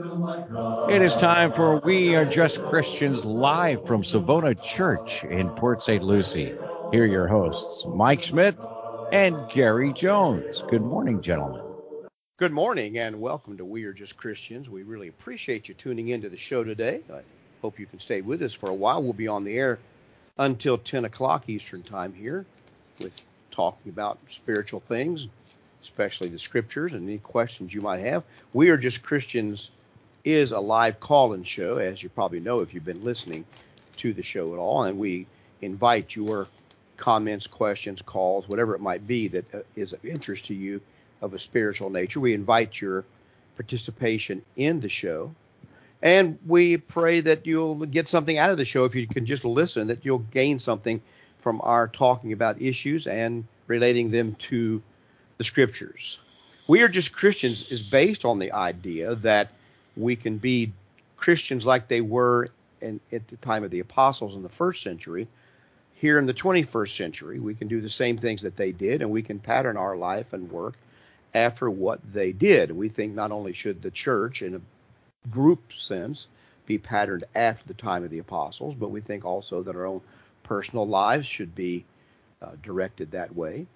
It is time for We Are Just Christians live from Savona Church in Port St. Lucie. Here are your hosts, Mike Schmidt and Gary Jones. Good morning, gentlemen. Good morning and welcome to We Are Just Christians. We really appreciate you tuning into the show today. I hope you can stay with us for a while. We'll be on the air until 10 o'clock Eastern Time here with talking about spiritual things, especially the scriptures and any questions you might have. We Are Just Christians is a live call-in show, as you probably know if you've been listening to the show at all, and we invite your comments, questions, calls, whatever it might be that uh, is of interest to you of a spiritual nature. We invite your participation in the show. And we pray that you'll get something out of the show if you can just listen, that you'll gain something from our talking about issues and relating them to the scriptures. We are just Christians is based on the idea that we can be Christians like they were in, at the time of the apostles in the first century. Here in the 21st century, we can do the same things that they did, and we can pattern our life and work after what they did. We think not only should the church, in a group sense, be patterned after the time of the apostles, but we think also that our own personal lives should be uh, directed that way.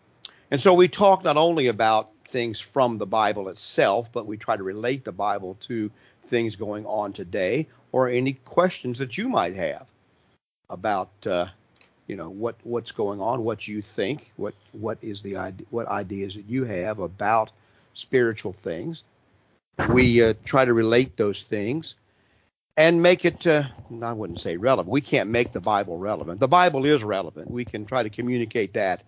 And so we talk not only about things from the Bible itself, but we try to relate the Bible to things going on today or any questions that you might have about uh, you know what what's going on, what you think, what what is the idea, what ideas that you have about spiritual things. We uh, try to relate those things and make it. Uh, I wouldn't say relevant. We can't make the Bible relevant. The Bible is relevant. We can try to communicate that.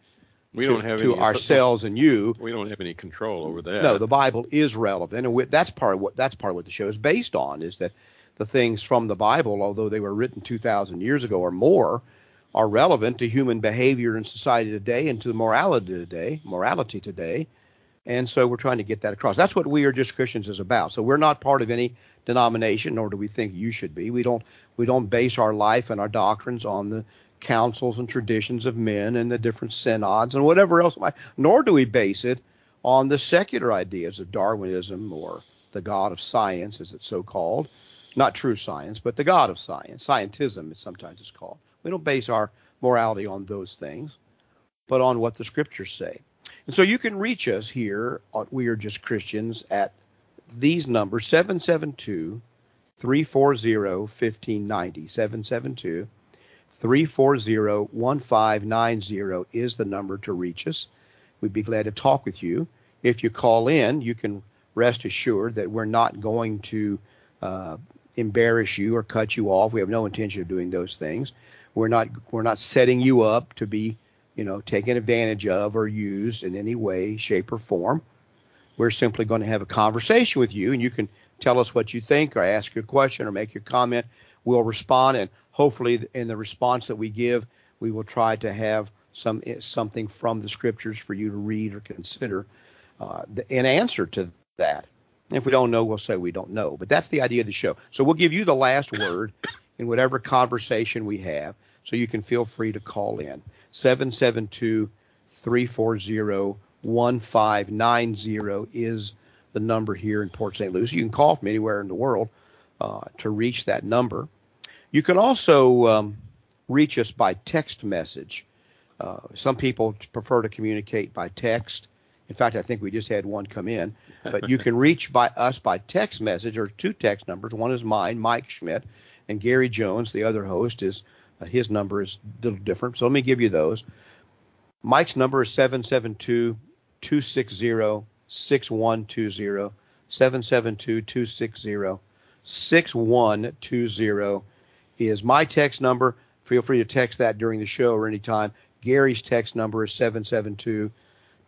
We don't have to any, ourselves and you. We don't have any control over that. No, the Bible is relevant, and we, that's part of what that's part of what the show is based on. Is that the things from the Bible, although they were written 2,000 years ago or more, are relevant to human behavior in society today and to morality today, morality today. And so we're trying to get that across. That's what we are just Christians is about. So we're not part of any denomination, nor do we think you should be. We don't we don't base our life and our doctrines on the councils and traditions of men and the different synods and whatever else. Nor do we base it on the secular ideas of Darwinism or the God of science, as it's so called. Not true science, but the God of science. Scientism, it sometimes is called. We don't base our morality on those things, but on what the scriptures say. And so you can reach us here on We Are Just Christians at these numbers 772 340 1590. 772 340 1590 is the number to reach us. We'd be glad to talk with you. If you call in, you can rest assured that we're not going to uh, embarrass you or cut you off. We have no intention of doing those things. We're not we're not setting you up to be, you know, taken advantage of or used in any way, shape, or form. We're simply going to have a conversation with you, and you can tell us what you think, or ask your question, or make your comment. We'll respond, and hopefully, in the response that we give, we will try to have some something from the scriptures for you to read or consider uh, in answer to that. If we don't know, we'll say we don't know. But that's the idea of the show. So we'll give you the last word in whatever conversation we have. So you can feel free to call in. 772 340 1590 is the number here in Port St. Lucie. You can call from anywhere in the world uh, to reach that number. You can also um, reach us by text message. Uh, some people prefer to communicate by text. In fact, I think we just had one come in. But you can reach by us by text message or two text numbers. One is mine, Mike Schmidt, and Gary Jones, the other host, is uh, his number is a little different. So let me give you those. Mike's number is 772 260 6120. 772 260 6120 is my text number. Feel free to text that during the show or anytime. Gary's text number is 772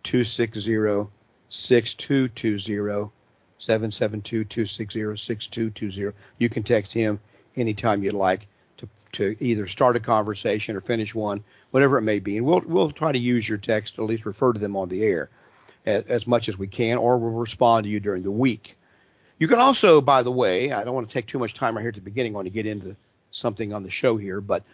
260 6220. 772 260 6220. You can text him anytime you'd like to, to either start a conversation or finish one, whatever it may be. And we'll, we'll try to use your text, at least refer to them on the air as, as much as we can, or we'll respond to you during the week. You can also, by the way, I don't want to take too much time right here at the beginning. I want to get into something on the show here, but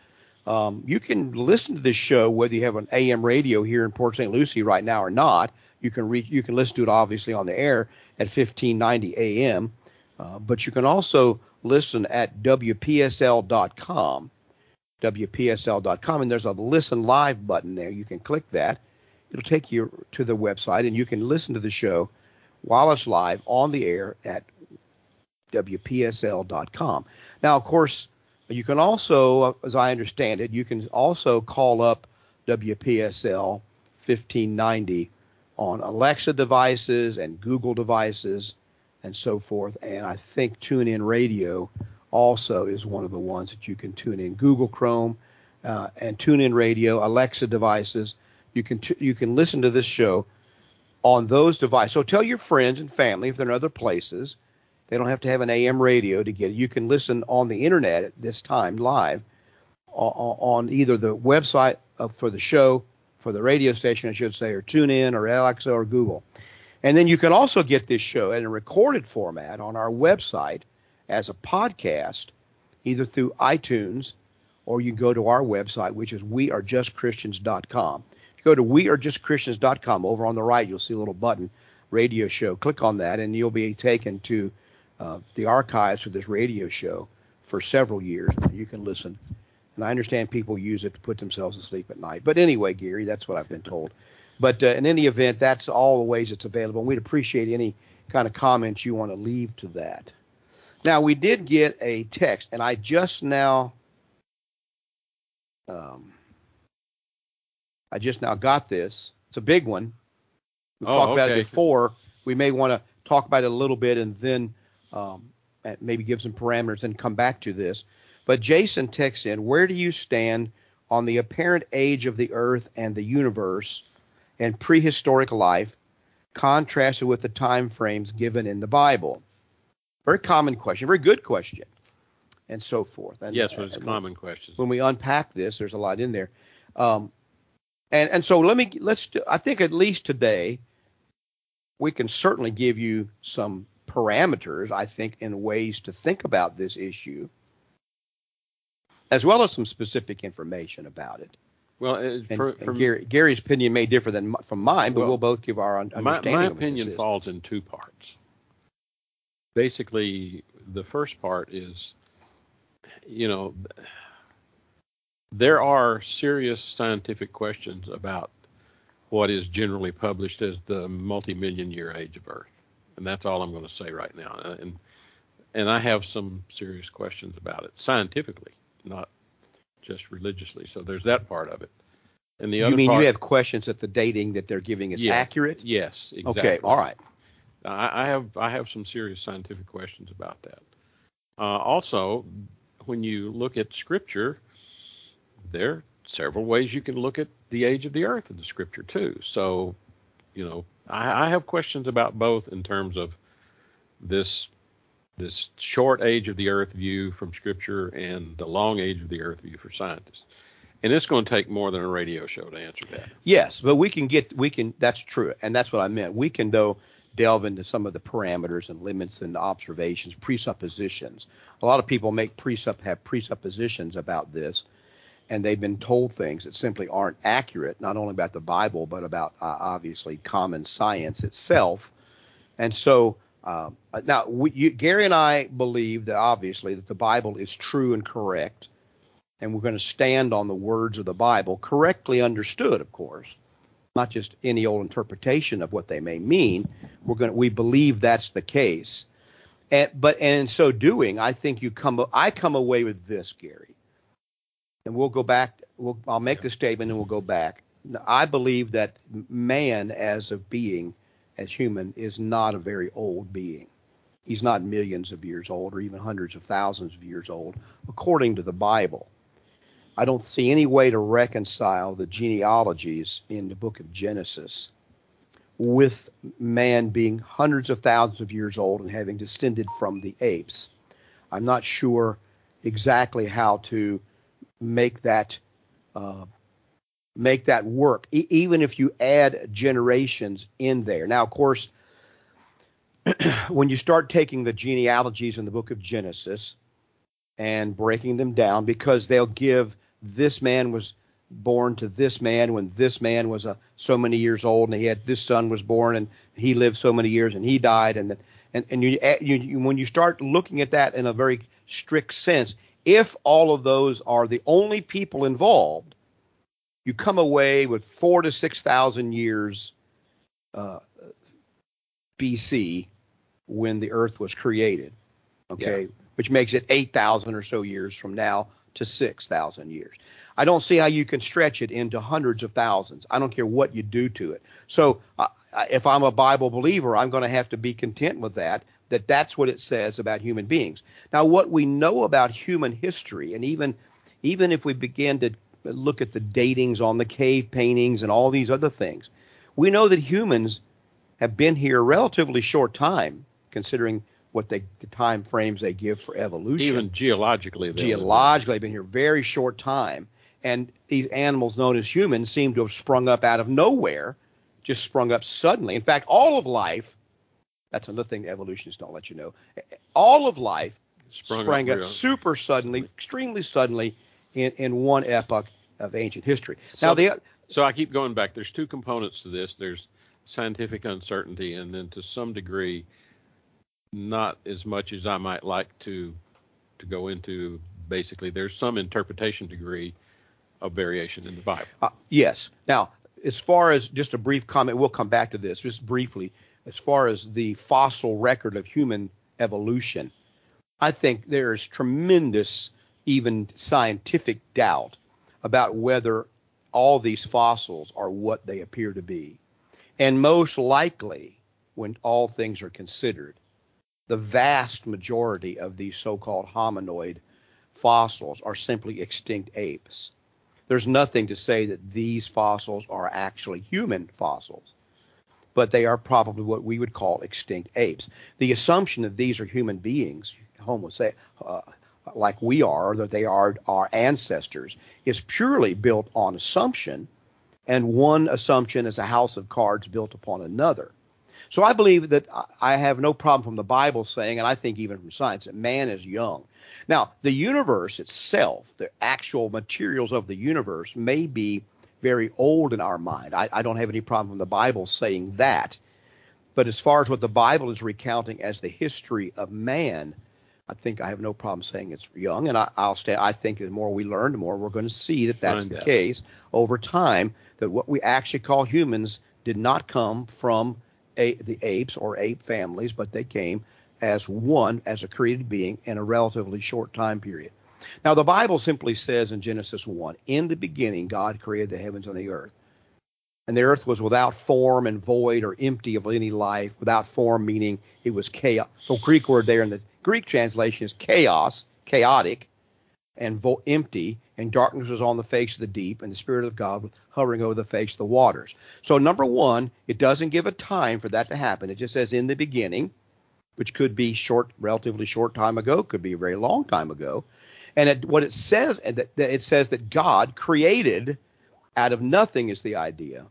um, you can listen to this show whether you have an AM radio here in Port St. Lucie right now or not. You can reach, you can listen to it obviously on the air at 1590 AM Uh, but you can also listen at WPSL.com, WPSL.com, and there's a listen live button there. You can click that. It'll take you to the website, and you can listen to the show while it's live on the air at WPSL.com. Now, of course, you can also, as I understand it, you can also call up WPSL 1590 on Alexa devices and Google devices and so forth. And I think TuneIn Radio also is one of the ones that you can tune in. Google Chrome uh, and TuneIn Radio, Alexa devices. You can t- you can listen to this show on those devices. So tell your friends and family if they're in other places. They don't have to have an AM radio to get it. You can listen on the internet at this time live on either the website for the show, for the radio station, I should say, or TuneIn or Alexa or Google. And then you can also get this show in a recorded format on our website as a podcast, either through iTunes or you go to our website, which is wearejustchristians.com. If you go to wearejustchristians.com, over on the right, you'll see a little button, radio show. Click on that, and you'll be taken to uh, the archives for this radio show for several years. You can listen. And I understand people use it to put themselves to sleep at night. But anyway, Gary, that's what I've been told. But uh, in any event, that's all the ways it's available. And we'd appreciate any kind of comments you want to leave to that. Now, we did get a text, and I just now, um, I just now got this. It's a big one. We oh, talked okay. about it before. We may want to talk about it a little bit and then um, maybe give some parameters and come back to this. But Jason texts in, where do you stand on the apparent age of the earth and the universe and prehistoric life contrasted with the time frames given in the Bible? Very common question, very good question, and so forth. And, yes, well, it's a common question. When we unpack this, there's a lot in there. Um, and and so let me let's do, I think at least today we can certainly give you some parameters, I think, in ways to think about this issue, as well as some specific information about it. Well, uh, and, for, and for Gary, Gary's opinion may differ than from mine, but Well, we'll both give our un- my, understanding. my this opinion falls in two parts. Basically, the first part is, you know, there are serious scientific questions about what is generally published as the multi-million year age of Earth, and that's all I'm going to say right now. And and I have some serious questions about it scientifically, not just religiously. So there's that part of it. And the You other mean part, you have questions that the dating that they're giving is Yeah. accurate? yes, exactly. Okay, all right. I, I have I have some serious scientific questions about that. Uh, also, when you look at Scripture, there are several ways you can look at the age of the Earth in the Scripture too. So, you know, I, I have questions about both in terms of this this short age of the Earth view from Scripture and the long age of the Earth view for scientists. And it's going to take more than a radio show to answer that. Yes, but we can get we can that's true, and that's what I meant. We can though delve into some of the parameters and limits and observations, presuppositions. A lot of people make presupp have presuppositions about this, and they've been told things that simply aren't accurate, not only about the Bible but about uh, obviously common science itself. And so uh, now we, you, Gary and I believe that obviously that the Bible is true and correct, and we're going to stand on the words of the Bible, correctly understood, of course not just any old interpretation of what they may mean. We're going we believe that's the case. And, but in so doing, I think you come I come away with this, Gary. And we'll go back. We'll, I'll make the statement and we'll go back. I believe that man, as a being, as human, is not a very old being. He's not millions of years old or even hundreds of thousands of years old, according to the Bible. I don't see any way to reconcile the genealogies in the book of Genesis with man being hundreds of thousands of years old and having descended from the apes. I'm not sure exactly how to make that uh, make that work, e- even if you add generations in there. Now, of course, when you start taking the genealogies in the book of Genesis and breaking them down, because they'll give this man was born to this man when this man was a, so many years old and he had this son was born and he lived so many years and he died and and and you, you, you when you start looking at that in a very strict sense, if all of those are the only people involved, you come away with four to six thousand years uh, BC when the Earth was created. Okay, yeah. which makes it eight thousand or so years from now to six thousand years. I don't see how you can stretch it into hundreds of thousands. I don't care what you do to it. So uh, if I'm a Bible believer, I'm going to have to be content with that. That that's what it says about human beings. Now, what we know about human history, and even even if we begin to look at the datings on the cave paintings and all these other things, we know that humans have been here a relatively short time, considering what they the time frames they give for evolution. Even geologically, geologically, they've been here very short time, and these animals known as humans seem to have sprung up out of nowhere, just sprung up suddenly. In fact, all of life. That's another thing evolutionists don't let you know. All of life sprung, sprang up, up super suddenly, extremely suddenly, in, in one epoch of ancient history. So, now the so I keep going back. There's two components to this. There's scientific uncertainty, and then to some degree, not as much as I might like to to go into. Basically, there's some interpretation degree of variation in the Bible. Uh, yes. Now, as far as just a brief comment, we'll come back to this just briefly. As far as the fossil record of human evolution, I think there is tremendous, even scientific doubt about whether all these fossils are what they appear to be. And most likely, when all things are considered, the vast majority of these so called hominoid fossils are simply extinct apes. There's nothing to say that these fossils are actually human fossils, but they are probably what we would call extinct apes. The assumption that these are human beings, Homo uh, like we are, that they are our ancestors, is purely built on assumption, and one assumption is a house of cards built upon another. So I believe that I have no problem from the Bible saying, and I think even from science, that man is young. Now, the universe itself, the actual materials of the universe, may be very old in our mind. I, I don't have any problem from the Bible saying that. But as far as what the Bible is recounting as the history of man, I think I have no problem saying it's young, and I, will stay. I think the more we learn, the more we're going to see that that's Find the out. case over time. That what we actually call humans did not come from a, the apes or ape families, but they came as one, as a created being in a relatively short time period. Now, the Bible simply says in Genesis 1, in the beginning, God created the heavens and the earth. And the earth was without form and void or empty of any life, without form meaning it was chaos. So Greek word there in the Greek translation is chaos, chaotic, and vo- empty, and darkness was on the face of the deep, and the Spirit of God was hovering over the face of the waters. So, number one, it doesn't give a time for that to happen. It just says in the beginning, which could be short, relatively short time ago, could be a very long time ago. And it, what it says, that, that it says that God created out of nothing is the idea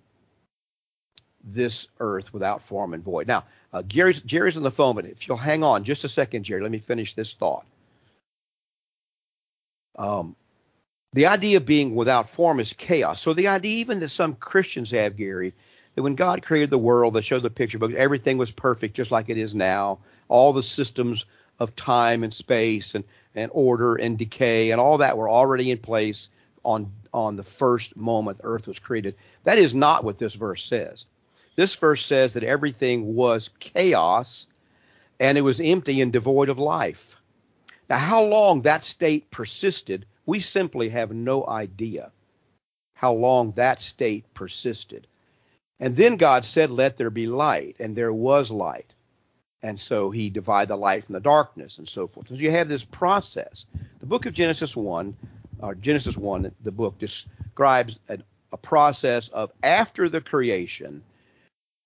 this earth without form and void. Now, uh, Jerry's, Jerry's on the phone, but if you'll hang on just a second, Jerry, let me finish this thought. Um, the idea of being without form is chaos. So the idea, even that some Christians have, Gary, that when God created the world, they showed the picture book, everything was perfect, just like it is now. All the systems of time and space and, and order and decay and all that were already in place on on the first moment earth was created. That is not what this verse says. This verse says that everything was chaos and it was empty and devoid of life. Now, how long that state persisted, we simply have no idea how long that state persisted. And then God said, Let there be light, and there was light. And so he divided the light from the darkness and so forth. So you have this process. The book of Genesis 1, or Genesis 1, the book describes a, a process of after the creation,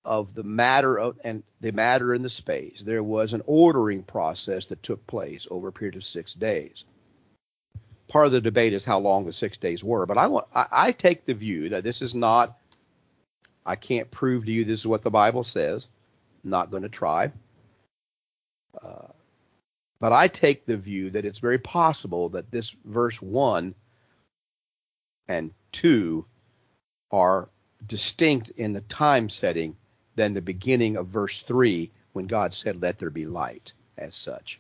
of the matter of and the matter in the space, there was an ordering process that took place over a period of six days. Part of the debate is how long the six days were, but I want I, I take the view that this is not. I can't prove to you this is what the Bible says. I'm not going to try. Uh, but I take the view that it's very possible that this verse one and two are distinct in the time setting than the beginning of verse 3, when God said, "Let there be light," as such.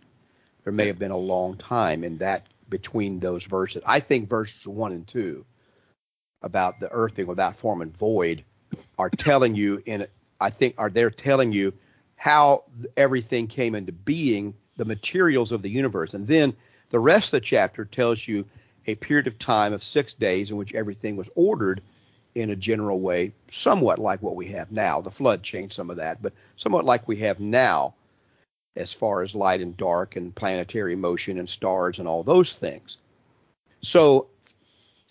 There may have been a long time in that between those verses. I think verses one and two about the earth being without form and void are telling you in I think are they're telling you how everything came into being, the materials of the universe, and then the rest of the chapter tells you a period of time of six days in which everything was ordered in a general way, somewhat like what we have now. The flood changed some of that, but somewhat like we have now as far as light and dark and planetary motion and stars and all those things. So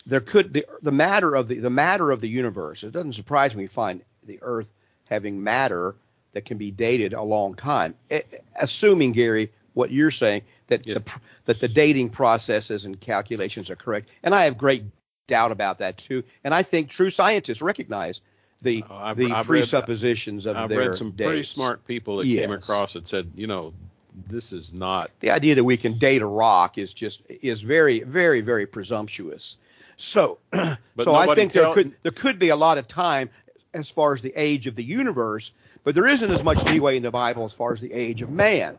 there could the, the matter of the the matter of the universe. It doesn't surprise me to find the Earth having matter that can be dated a long time, assuming Gary what you're saying that yeah. the, that the dating processes and calculations are correct. And I have great doubt about that too. And I think true scientists recognize the uh, I've, the I've presuppositions read, of I've their read some dates. pretty smart people that yes. came across and said, you know, this is not the idea that we can date a rock is just is very very very presumptuous. So so I think tell, there could there could be a lot of time as far as the age of the universe, but there isn't as much leeway in the Bible as far as the age of man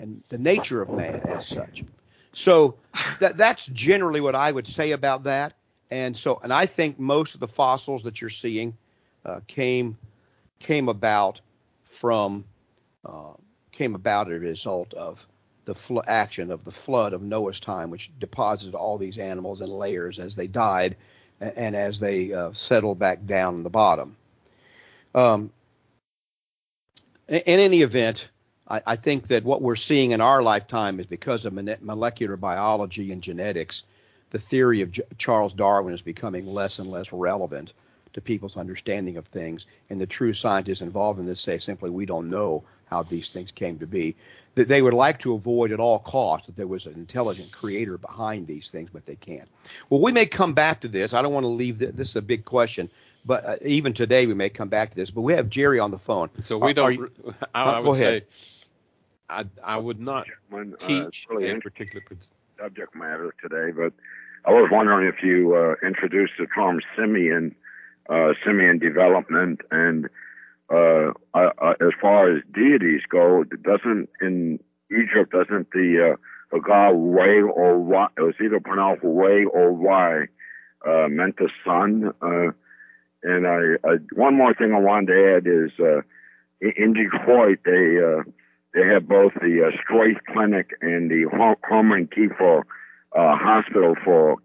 and the nature of man as such. So that that's generally what I would say about that. And so, and I think most of the fossils that you're seeing uh, came came about from uh, came about as a result of the fl- action of the flood of Noah's time, which deposited all these animals in layers as they died and, and as they uh, settled back down in the bottom. Um, in, any event, I, I, think that what we're seeing in our lifetime is because of molecular biology and genetics the theory of J- Charles Darwin is becoming less and less relevant to people's understanding of things. And the true scientists involved in this say simply, we don't know how these things came to be. That they would like to avoid at all costs that there was an intelligent creator behind these things, but they can't. Well, we may come back to this. I don't want to leave this, this is a big question, but uh, even today we may come back to this. But we have Jerry on the phone. So we don't. You, I, I, would go ahead. say I, I would not when, uh, teach really a particular subject matter today, but I was wondering if you uh, introduced the term simian, uh, simian development, and uh, uh, as far as deities go, doesn't in Egypt doesn't the uh, the god Ray or Ra, it was either pronounced Ray or Why, uh, meant the sun. And I, I, one more thing I wanted to add is uh, in Detroit they uh, they have both the uh, Straith Clinic and the Herman Kiefer uh, hospital for,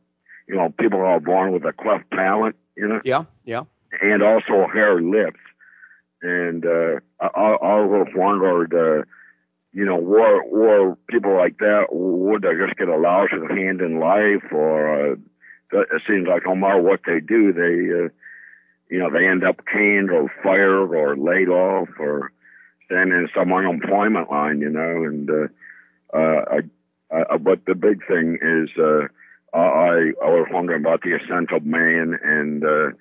you know, people who are born with a cleft palate, you know? Yeah, yeah. And also hare lips. And uh, I, I always wondered, uh, you know, were, were people like that, would they just get a lousy hand in life? Or uh, it seems like no matter what they do, they, uh, you know, they end up canned or fired or laid off or standing in some unemployment line, you know, and uh, uh, I uh, but the big thing is, uh, I I was wondering about the of man, and uh,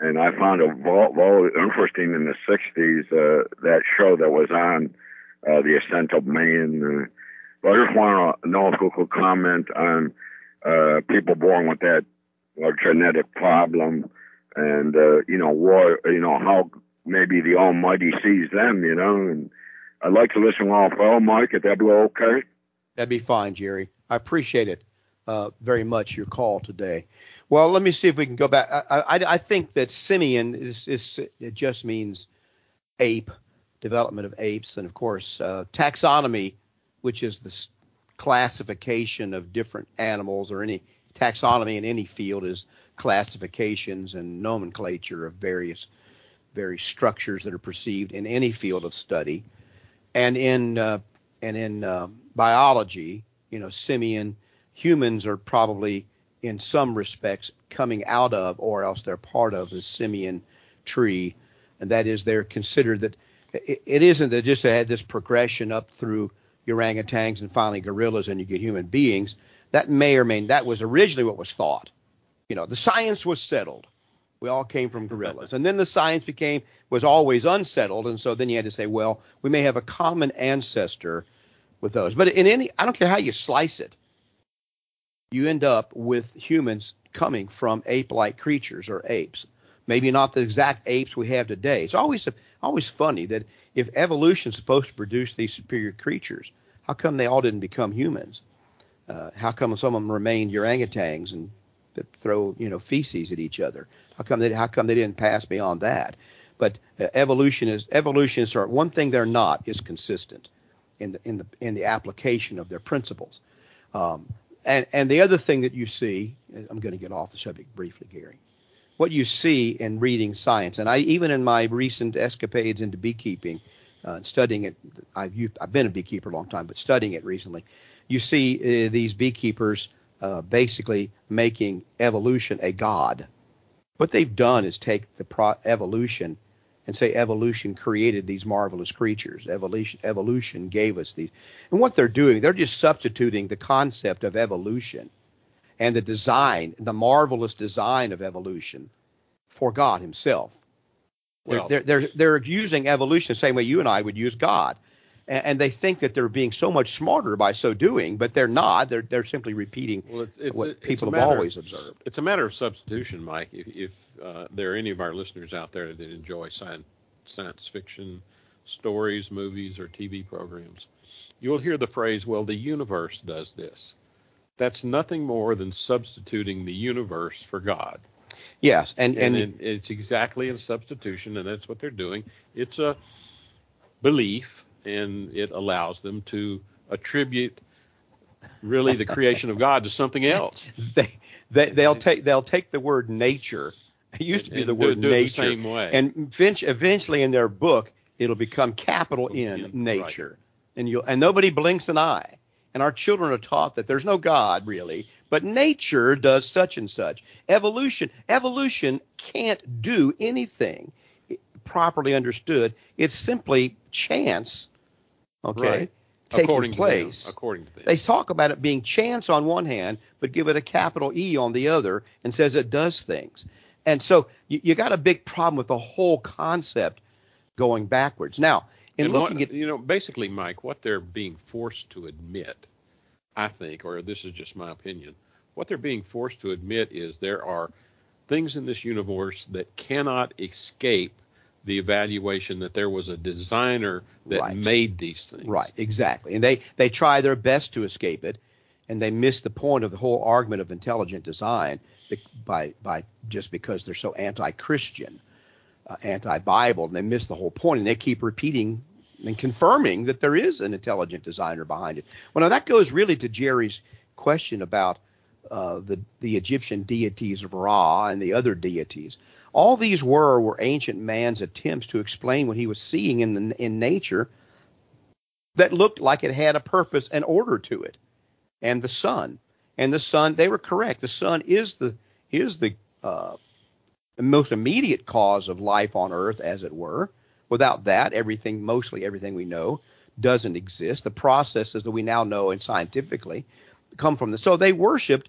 and I found it very interesting in the '60s uh, that show that was on uh, the of man. Uh, but I just want to know if you could comment on uh, people born with that uh, genetic problem, and uh, you know what you know how maybe the Almighty sees them, you know. And I'd like to listen off well, Mike, if that be okay. That'd be fine, Jerry. I appreciate it uh, very much, your call today. Well, let me see if we can go back. I, I, I think that simian is, is, it just means ape, development of apes, and of course uh, taxonomy, which is the classification of different animals or any taxonomy in any field is classifications and nomenclature of various various structures that are perceived in any field of study. And in uh, and in uh, biology, you know, simian humans are probably in some respects coming out of, or else they're part of the simian tree, and that is they're considered that it, it isn't that just they had this progression up through orangutans and finally gorillas and you get human beings. That may or may that was originally what was thought. You know, the science was settled. We all came from gorillas. And then the science became was always unsettled, and so then you had to say, well, we may have a common ancestor with those. But in any I don't care how you slice it, you end up with humans coming from ape-like creatures or apes. maybe not the exact apes we have today. It's always always funny that if evolution is supposed to produce these superior creatures, how come they all didn't become humans? Uh, how come some of them remained orangutans and throw you know feces at each other? How come they how come they didn't pass beyond that? But uh, evolution is evolutionists are one thing they're not is consistent in the in the in the application of their principles. Um, and and the other thing that you see, I'm going to get off the subject briefly, Gary. What you see in reading science, and I even in my recent escapades into beekeeping, uh, studying it, I've I've been a beekeeper a long time, but studying it recently, you see uh, these beekeepers uh, basically making evolution a god. What they've done is take the pro- evolution and say evolution created these marvelous creatures. Evolution, evolution gave us these. And what they're doing, they're just substituting the concept of evolution and the design, the marvelous design of evolution for God Himself. Well, they're, they're, they're, they're using evolution the same way you and I would use God and, and, they think that they're being so much smarter by so doing, but they're not. They're they're simply repeating well, it's, it's, what people have always observed. It's a matter of substitution, Mike. If, if uh, there are any of our listeners out there that enjoy science, science fiction stories, movies, or TV programs, you'll hear the phrase, "Well, the universe does this." That's nothing more than substituting the universe for God. Yes, and and, and it's exactly a substitution, and that's what they're doing. It's a belief and it allows them to attribute really the creation of God to something else. they, they they'll take they'll take the word nature. It used to be the word do, do nature, the same way. and eventually in their book it'll become capital oh, N, in nature, right. and you and nobody blinks an eye. And our children are taught that there's no God really, but nature does such and such. Evolution, evolution can't do anything properly understood. It's simply chance, okay, right. taking according place. To them, according to them. They talk about it being chance on one hand, but give it a capital E on the other and says it does things. And so you, you got a big problem with the whole concept going backwards. Now, in and looking what, at you know, basically, Mike, what they're being forced to admit, I think, or this is just my opinion, what they're being forced to admit is there are things in this universe that cannot escape the evaluation that there was a designer that right. made these things. Right, exactly. And they they try their best to escape it, and they miss the point of the whole argument of intelligent design by by just because they're so anti-Christian, uh, anti-Bible, and they miss the whole point, and they keep repeating and confirming that there is an intelligent designer behind it. Well, now that goes really to Jerry's question about uh, the the Egyptian deities of Ra and the other deities. All these were were ancient man's attempts to explain what he was seeing in the, in nature that looked like it had a purpose and order to it. And the sun, and the sun, they were correct. The sun is the is the uh, most immediate cause of life on Earth, as it were. Without that, everything, mostly everything we know, doesn't exist. The processes that we now know and scientifically come from the. So they worshipped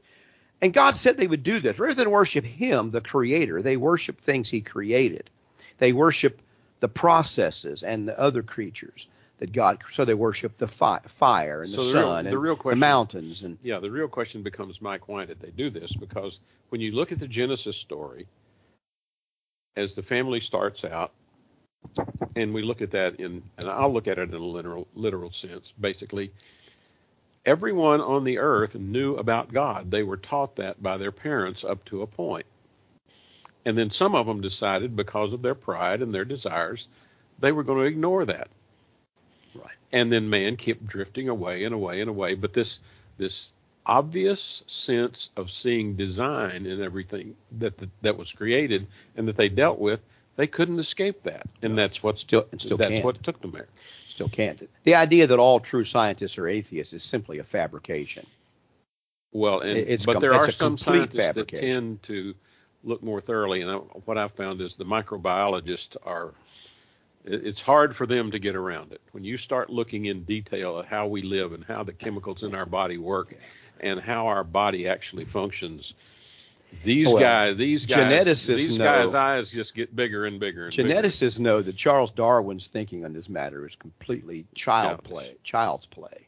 and God said they would do this. Rather than worship Him, the Creator, they worship things He created. They worship the processes and the other creatures that God. So they worship the fi- fire and the, so the sun real, the real question, the mountains. And yeah, the real question becomes, Mike, why did they do this? Because when you look at the Genesis story, as the family starts out, and we look at that in, and I'll look at it in a literal literal sense. Basically, everyone on the earth knew about God. They were taught that by their parents up to a point. And then some of them decided, because of their pride and their desires, they were going to ignore that. Right. And then man kept drifting away and away and away. But this this obvious sense of seeing design in everything that the, that was created and that they dealt with, they couldn't escape that. And that's what still, still that's can't. what took them there still can't. The idea that all true scientists are atheists is simply a fabrication. Well, and it's but there are some scientists that tend to look more thoroughly, and I, what I've found is the microbiologists are. It's hard for them to get around it. When you start looking in detail at how we live and how the chemicals in our body work, and how our body actually functions, these well, guys, these guys, geneticists these know, guys' eyes just get bigger and bigger. And geneticists bigger. know that Charles Darwin's thinking on this matter is completely child play, child's play.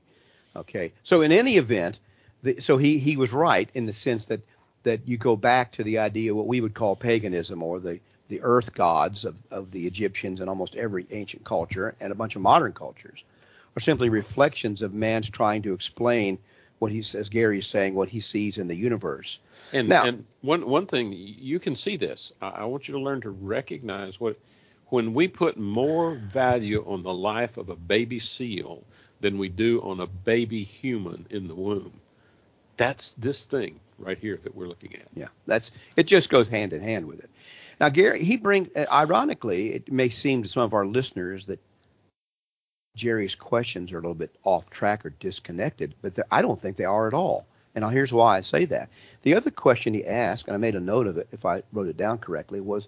Okay, so in any event, the, so he he was right in the sense that that you go back to the idea of what we would call paganism or the the earth gods of, of the Egyptians and almost every ancient culture and a bunch of modern cultures are simply reflections of man's trying to explain what he says Gary is saying what he sees in the universe. And, now, and one one thing you can see this. I, I want you to learn to recognize what when we put more value on the life of a baby seal than we do on a baby human in the womb. That's this thing right here that we're looking at. Yeah, that's it. Just goes hand in hand with it. Now, Gary, he brings. Uh, ironically, it may seem to some of our listeners that Jerry's questions are a little bit off track or disconnected, but I don't think they are at all. And here's why I say that. The other question he asked, and I made a note of it if I wrote it down correctly, was,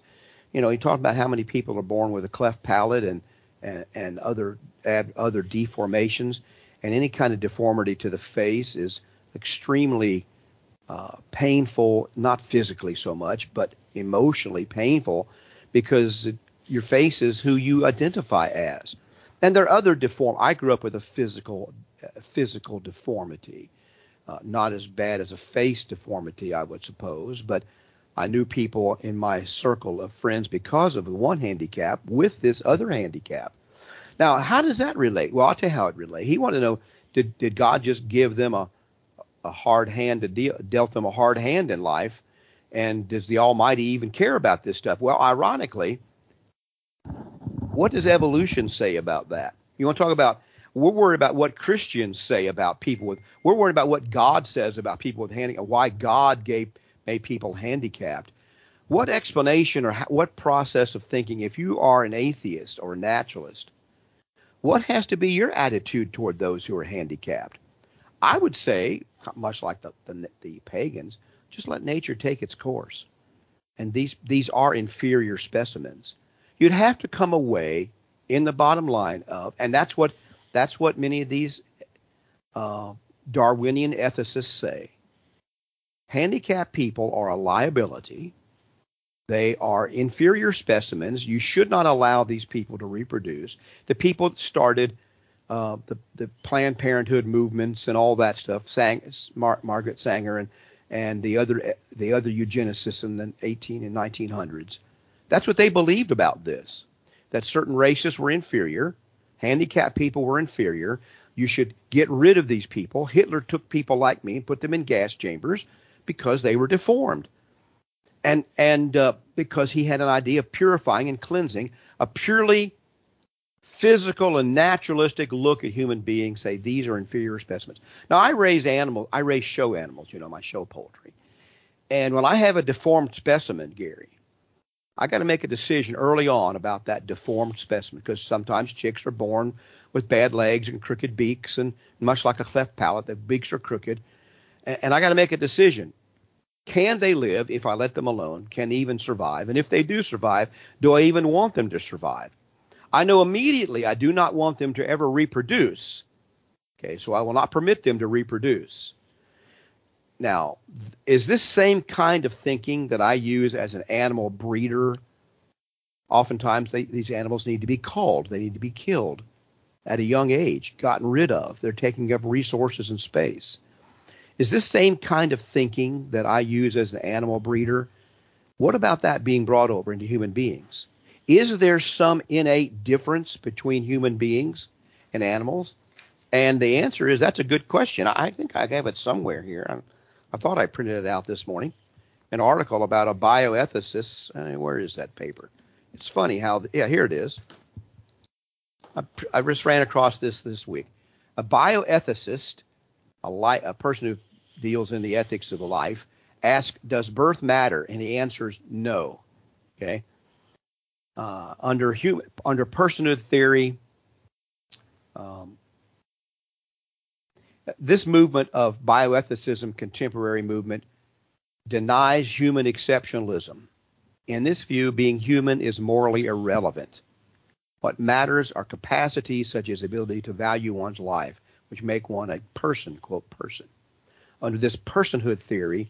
you know, he talked about how many people are born with a cleft palate and and, and other add other deformations, and any kind of deformity to the face is extremely uh, painful, not physically so much, but emotionally painful, because it, your face is who you identify as. And there are other deform. I grew up with a physical uh, physical deformity, uh, not as bad as a face deformity, I would suppose, but I knew people in my circle of friends because of the one handicap with this other handicap. Now, how does that relate? Well, I'll tell you how it relates. He wanted to know did did God just give them a a hard hand to deal, dealt them a hard hand in life, and does the Almighty even care about this stuff? Well, ironically, what does evolution say about that? You want to talk about we're worried about what Christians say about people with we're worried about what God says about people with handicap, why God gave made people handicapped. What explanation or what process of thinking if you are an atheist or a naturalist, what has to be your attitude toward those who are handicapped? I would say, much like the, the, the pagans, just let nature take its course. And these these are inferior specimens you'd have to come away in the bottom line of, and that's what that's what many of these uh, Darwinian ethicists say. Handicapped people are a liability. They are inferior specimens. You should not allow these people to reproduce. The people that started uh, the, the Planned Parenthood movements and all that stuff, Sang, Mar- Margaret Sanger and and the other the other eugenicists in the 18 and 1900s, that's what they believed about this. That certain races were inferior, handicapped people were inferior. You should get rid of these people. Hitler took people like me and put them in gas chambers because they were deformed. And and uh, because he had an idea of purifying and cleansing, a purely physical and naturalistic look at human beings, say these are inferior specimens. Now I raise animals, I raise show animals, you know, my show poultry. And when I have a deformed specimen, Gary, I got to make a decision early on about that deformed specimen because sometimes chicks are born with bad legs and crooked beaks, and much like a cleft palate, the beaks are crooked. And, and I got to make a decision. Can they live if I let them alone? Can they even survive? And if they do survive, do I even want them to survive? I know immediately I do not want them to ever reproduce. Okay, so I will not permit them to reproduce. Now, is this same kind of thinking that I use as an animal breeder? Oftentimes, they, these animals need to be culled. They need to be killed at a young age, gotten rid of. They're taking up resources and space. Is this same kind of thinking that I use as an animal breeder? What about that being brought over into human beings? Is there some innate difference between human beings and animals? And the answer is that's a good question. I think I have it somewhere here. I thought I printed it out this morning. An article about a bioethicist. Uh, where is that paper? It's funny how, yeah, here it is. I, I just ran across this this week. A bioethicist, a, li- a person who deals in the ethics of the life, asks, "Does birth matter?" And the answer is "No." Okay. Uh, under human, under personhood theory, um, this movement of bioethicism, contemporary movement, denies human exceptionalism. In this view, being human is morally irrelevant. What matters are capacities such as ability to value one's life, which make one a person, quote, person. Under this personhood theory,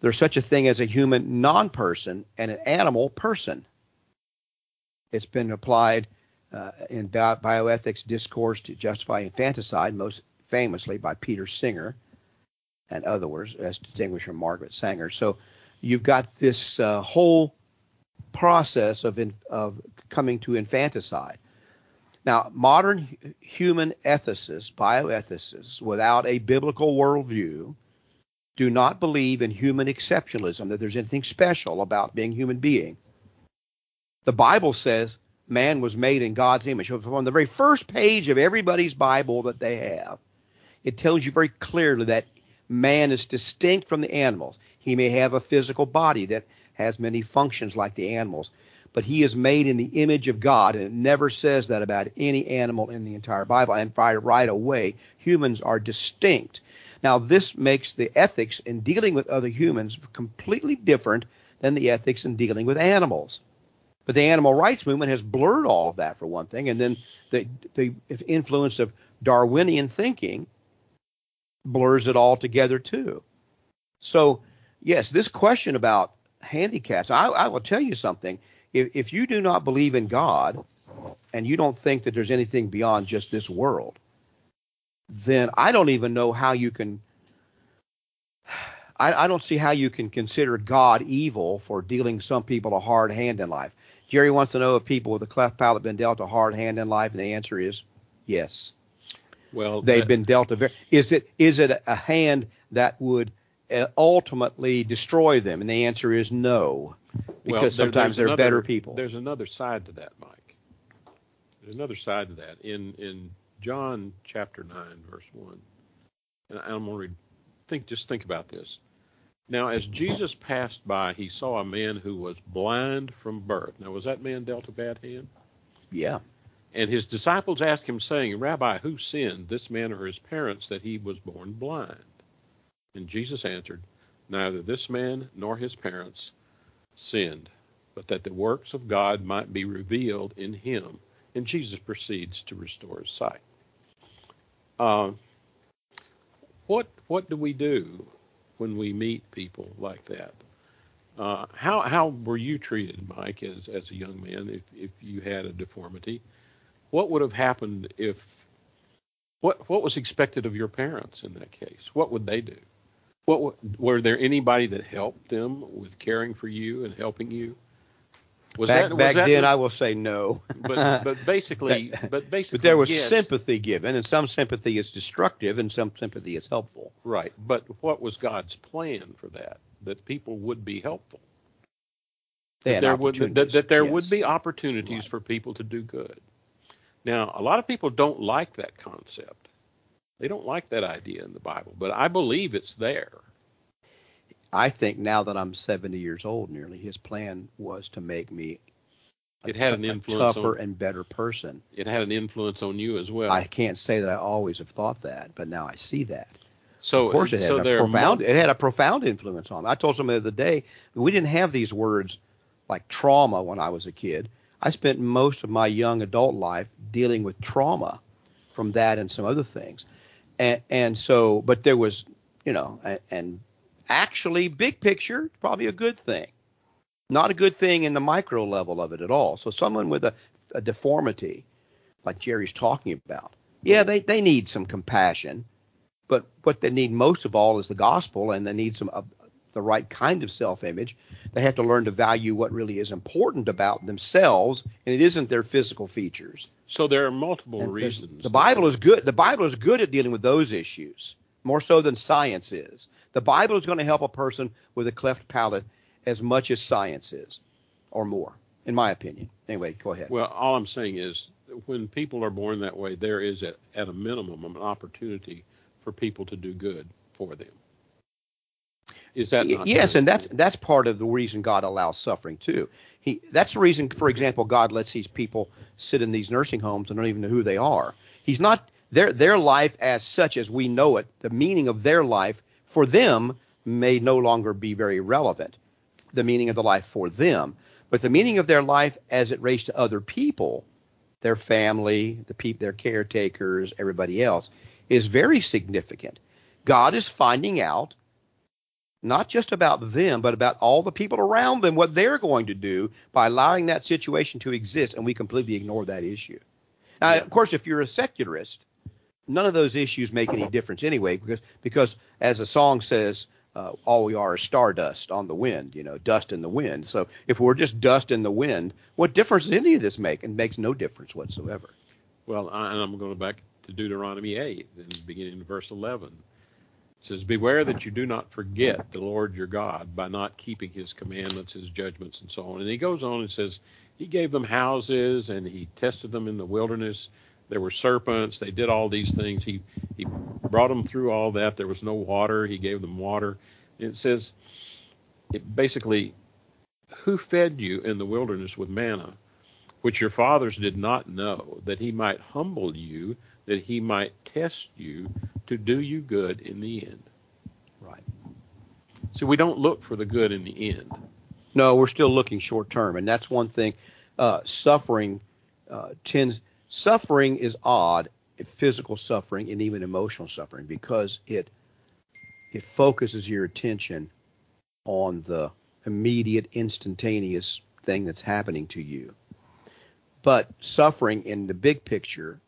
there's such a thing as a human non person and an animal person. It's been applied uh, in bioethics discourse to justify infanticide, most famously by Peter Singer and others, as distinguished from Margaret Sanger. So you've got this uh, whole process of in, of coming to infanticide. Now, modern human ethicists, bioethicists, without a biblical worldview, do not believe in human exceptionalism, that there's anything special about being human being. The Bible says man was made in God's image. On the very first page of everybody's Bible that they have, it tells you very clearly that man is distinct from the animals. He may have a physical body that has many functions like the animals, but he is made in the image of God, and it never says that about any animal in the entire Bible. And right away, humans are distinct. Now, this makes the ethics in dealing with other humans completely different than the ethics in dealing with animals. But the animal rights movement has blurred all of that for one thing, and then the, the influence of Darwinian thinking blurs it all together too. So, yes, this question about handicaps, I, I will tell you something. If, if you do not believe in God and you don't think that there's anything beyond just this world, then I don't even know how you can. I, I don't see how you can consider God evil for dealing some people a hard hand in life. Jerry wants to know if people with a cleft palate been dealt a hard hand in life, and the answer is yes. Well, they've that, been dealt a very. Is it is it a hand that would uh, ultimately destroy them? And the answer is no, because well, sometimes they're another, better people. There's another side to that, Mike. There's another side to that. In in John chapter nine, verse one, and I'm going to read. Think, just think about this. Now, as Jesus passed by, he saw a man who was blind from birth. Now, was that man dealt a bad hand? Yeah. And his disciples asked him, saying, Rabbi, who sinned, this man or his parents, that he was born blind? And Jesus answered, Neither this man nor his parents sinned, but that the works of God might be revealed in him. And Jesus proceeds to restore his sight. Uh, what what do we do when we meet people like that. Uh, how how were you treated, Mike, as as a young man, if if you had a deformity? What would have happened if what what was expected of your parents in that case? What would they do? What were there anybody that helped them with caring for you and helping you? Was back, that, back then, I will say no. but but basically, but basically, but there was yes. sympathy given, and some sympathy is destructive, and some sympathy is helpful. Right. But what was God's plan for that? That people would be helpful. That there would that, that there yes. would be opportunities right. for people to do good. Now, a lot of people don't like that concept. They don't like that idea in the Bible, but I believe it's there. I think now that I'm 70 years old, nearly, his plan was to make me it had an influence tougher on, and better person. It had an influence on you as well. I can't say that I always have thought that, but now I see that. So of course it had so a profound it had a profound influence on me. I told somebody the other day we didn't have these words like trauma when I was a kid. I spent most of my young adult life dealing with trauma from that and some other things. And and so but there was, you know, and, and actually big picture probably a good thing. Not a good thing in the micro level of it at all. So someone with a, a deformity, like Jerry's talking about, yeah, they, they need some compassion, but what they need most of all is the gospel, and they need some uh, the right kind of self-image. They have to learn to value what really is important about themselves, and it isn't their physical features. So there are multiple and reasons. The Bible is good. The Bible is good at dealing with those issues, more so than science is. The Bible is going to help a person with a cleft palate as much as science is, or more, in my opinion. Anyway, go ahead. Well, all I'm saying is when people are born that way, there is at, at a minimum an opportunity for people to do good for them. Is that yes, true? and that's that's part of the reason God allows suffering too. He that's the reason, for example, God lets these people sit in these nursing homes and don't even know who they are. He's not their their life as such as we know it. The meaning of their life for them may no longer be very relevant the meaning of the life for them, but the meaning of their life as it relates to other people, their family, the people, their caretakers, everybody else, is very significant. God is finding out not just about them, but about all the people around them, what they're going to do by allowing that situation to exist, and we completely ignore that issue. Now, yeah. of course, if you're a secularist, none of those issues make any difference anyway, because because as the song says, uh, all we are is stardust on the wind, you know, dust in the wind. So if we're just dust in the wind, what difference does any of this make? It makes no difference whatsoever. Well, I, and I'm going back to Deuteronomy 8, in the beginning of verse 11. It says, Beware that you do not forget the Lord your God by not keeping his commandments, his judgments, and so on. And he goes on and says, He gave them houses and he tested them in the wilderness. There were serpents. They did all these things. He, he brought them through all that. There was no water. He gave them water. It says, it basically, who fed you in the wilderness with manna? which your fathers did not know, that he might humble you, that he might test you to do you good in the end. Right. So we don't look for the good in the end. No, we're still looking short term, and that's one thing. Uh, suffering uh, tends suffering is odd, physical suffering and even emotional suffering, because it it focuses your attention on the immediate, instantaneous thing that's happening to you. But suffering in the big picture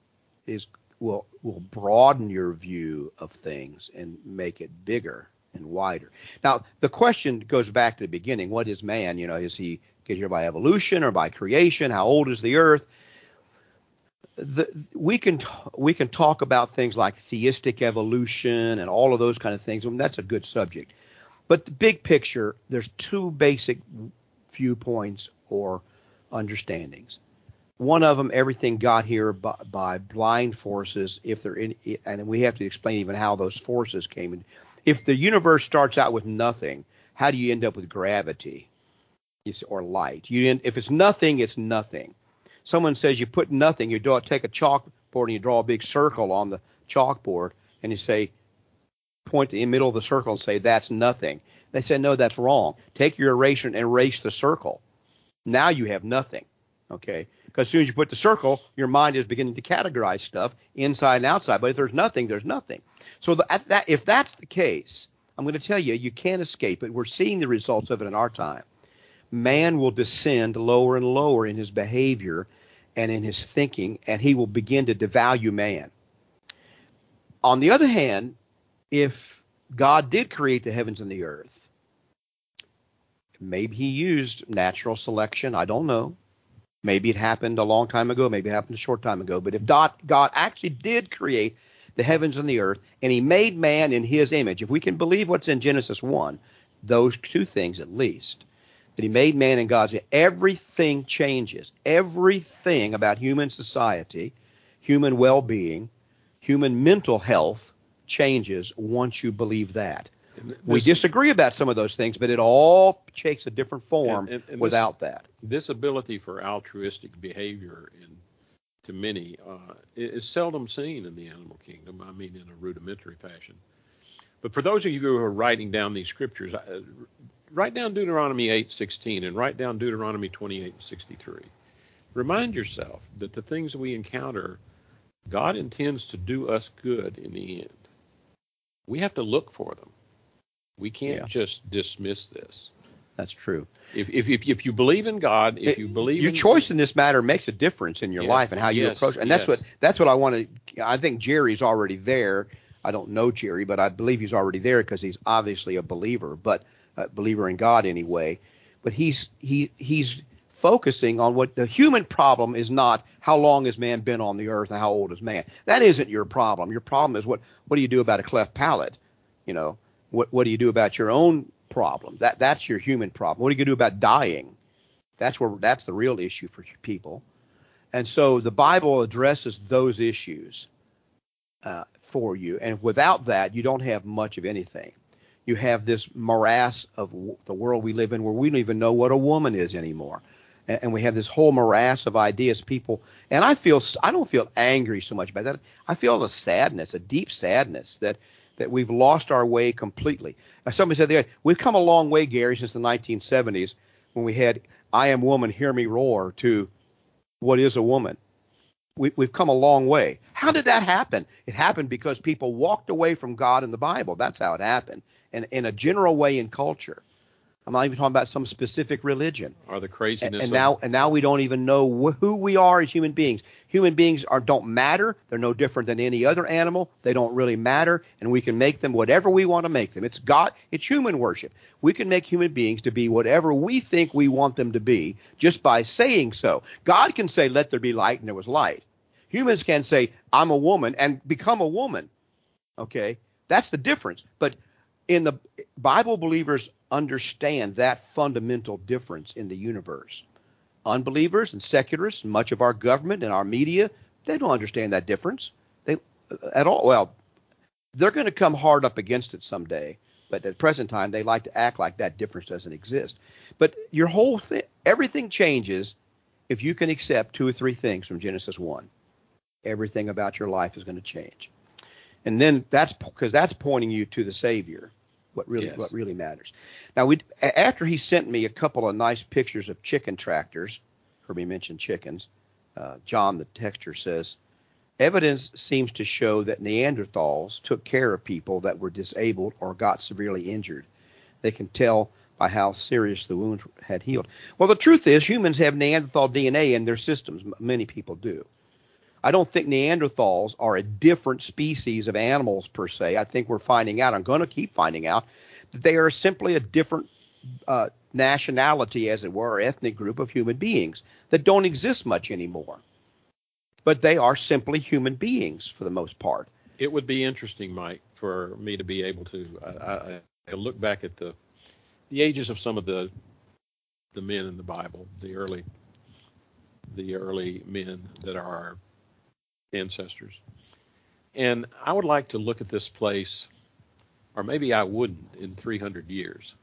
is will will broaden your view of things and make it bigger and wider. Now, the question goes back to the beginning. What is man? You know, is he get here by evolution or by creation? How old is the earth? The, we can we can talk about things like theistic evolution and all of those kind of things. I mean, that's a good subject. But the big picture, there's two basic viewpoints or understandings one of them, everything got here by, by blind forces. If they're in, and we have to explain even how those forces came. If the universe starts out with nothing, how do you end up with gravity or light? You end, if it's nothing, it's nothing. Someone says you put nothing, you draw, take a chalkboard and you draw a big circle on the chalkboard, and you say, point in the middle of the circle and say that's nothing. They say no, that's wrong. Take your eraser and erase the circle. Now you have nothing. Okay because as soon as you put the circle, your mind is beginning to categorize stuff inside and outside. But if there's nothing, there's nothing. So the, that, if that's the case, I'm going to tell you, you can't escape it. We're seeing the results of it in our time. Man will descend lower and lower in his behavior and in his thinking, and he will begin to devalue man. On the other hand, if God did create the heavens and the earth, maybe he used natural selection. I don't know. Maybe it happened a long time ago, maybe it happened a short time ago. But if God actually did create the heavens and the earth, and he made man in his image, if we can believe what's in Genesis 1, those two things at least, that he made man in God's image, everything changes. Everything about human society, human well being, human mental health changes once you believe that. We disagree about some of those things, but it all takes a different form and, and, and without this, that. This ability for altruistic behavior in to many uh, is seldom seen in the animal kingdom. I mean, in a rudimentary fashion. But for those of you who are writing down these scriptures, uh, write down Deuteronomy 8:16 and write down Deuteronomy 28:63. Remind yourself that the things we encounter, God intends to do us good in the end. We have to look for them. We can't yeah. just dismiss this. That's true. If, if, if, if, you believe in God, if you believe your in choice in this matter makes a difference in your life and how you yes, approach it. And yes. that's what that's what I want to. I think Jerry's already there. I don't know Jerry, but I believe he's already there because he's obviously a believer, but a believer in God anyway. But he's he he's focusing on what the human problem is not how long has man been on the earth and how old is man. That isn't your problem. Your problem is what what do you do about a cleft palate? You know, what what do you do about your own problem? That that's your human problem. What do you gonna do about dying? That's where that's the real issue for people. And so the Bible addresses those issues uh, for you. And without that, you don't have much of anything. You have this morass of w- the world we live in where we don't even know what a woman is anymore. And, and we have this whole morass of ideas, people. And I feel I don't feel angry so much about that. I feel a sadness, a deep sadness that that we've lost our way completely. Somebody said we've come a long way, Gary, since the 1970s when we had "I Am Woman, Hear Me Roar" to "What Is a Woman." We, we've come a long way. How did that happen? It happened because people walked away from God and the Bible. That's how it happened, and in a general way in culture. I'm not even talking about some specific religion. Or the craziness. And of- now, and now we don't even know wh- who we are as human beings. Human beings are don't matter. They're no different than any other animal. They don't really matter, and we can make them whatever we want to make them. It's God. It's human worship. We can make human beings to be whatever we think we want them to be just by saying so. God can say, "Let there be light," and there was light. Humans can say, "I'm a woman," and become a woman. Okay, that's the difference. But in the Bible believers understand that fundamental difference in the universe. Unbelievers and secularists, much of our government and our media, they don't understand that difference. They at all. Well, they're going to come hard up against it someday, but at present time, they like to act like that difference doesn't exist. But your whole thing, everything changes if you can accept two or three things from Genesis one. Everything about your life is going to change, and then that's because that's pointing you to the Savior what really Yes. what really matters. Now we after he sent me a couple of nice pictures of chicken tractors, Herbie mentioned chickens. Uh, John the texture says evidence seems to show that Neanderthals took care of people that were disabled or got severely injured. They can tell by how serious the wounds had healed. Well, the truth is humans have Neanderthal DNA in their systems. Many people do. I don't think Neanderthals are a different species of animals per se. I think we're finding out. I'm going to keep finding out that they are simply a different uh, nationality, as it were, ethnic group of human beings that don't exist much anymore. But they are simply human beings for the most part. it would be interesting, Mike, for me to be able to I, I, look back at the the ages of some of the the men in the Bible, the early the early men that are ancestors, and I would like to look at this place, or maybe I wouldn't, in 300 years,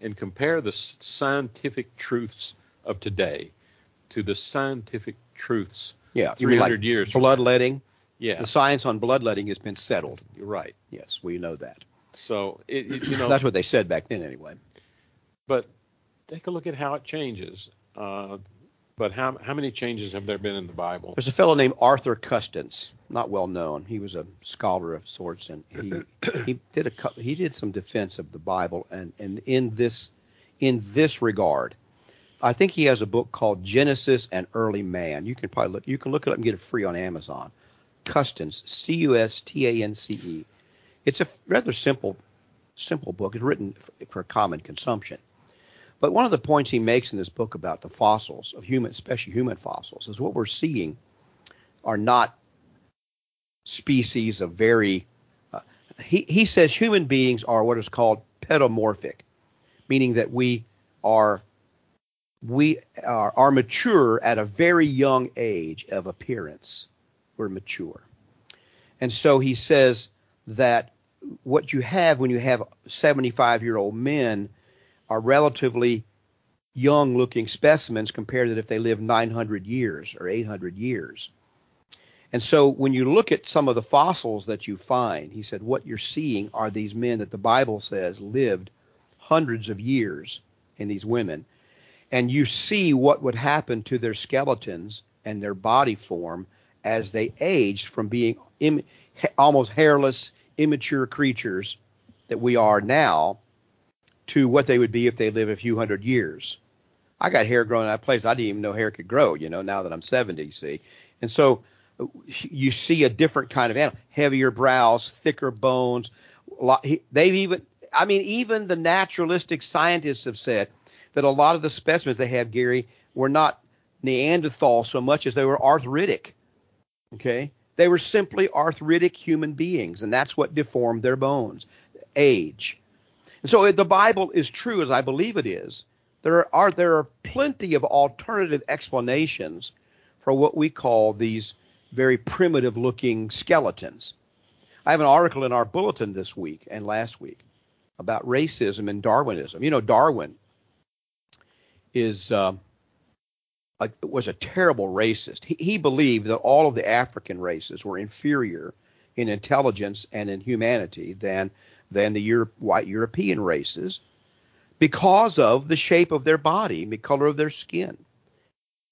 and compare the scientific truths of today to the scientific truths Yeah, 300 like years bloodletting. yeah, The science on bloodletting has been settled. you're right. Yes, we know that. So it, it you know That's what they said back then, anyway. but take a look at how it changes. Uh, but how how many changes have there been in the Bible? There's a fellow named Arthur Custance, not well known. He was a scholar of sorts, and he he did a he did some defense of the Bible, and and in this in this regard, I think he has a book called Genesis and Early Man. You can probably look you can look it up and get it free on Amazon. Custance, C U S T A N C E. It's a rather simple simple book. It's written for common consumption. But one of the points he makes in this book about the fossils of human, especially human fossils, is what we're seeing are not species of very. Uh, he he says human beings are what is called pedomorphic, meaning that we are we are, are mature at a very young age of appearance. We're mature, and so he says that what you have when you have 75 year old men are relatively young looking specimens compared to if they live 900 years or 800 years. And so when you look at some of the fossils that you find, he said what you're seeing are these men that the Bible says lived hundreds of years in these women. And you see what would happen to their skeletons and their body form as they aged from being Im- almost hairless, immature creatures that we are now to what they would be if they live a few hundred years. I got hair growing in that place I didn't even know hair could grow, you know, now that I'm 70, you see. And so you see a different kind of animal, heavier brows, thicker bones. They've even, I mean, even the naturalistic scientists have said that a lot of the specimens they have, Gary, were not Neanderthal so much as they were arthritic. Okay? They were simply arthritic human beings, and that's what deformed their bones. Age. So if the Bible is true, as I believe it is, there are there are plenty of alternative explanations for what we call these very primitive looking skeletons. I have an article in our bulletin this week and last week about racism and Darwinism. You know, Darwin is um, a, was a terrible racist. He, he believed that all of the African races were inferior in intelligence and in humanity than than the Euro- white European races because of the shape of their body, and the color of their skin.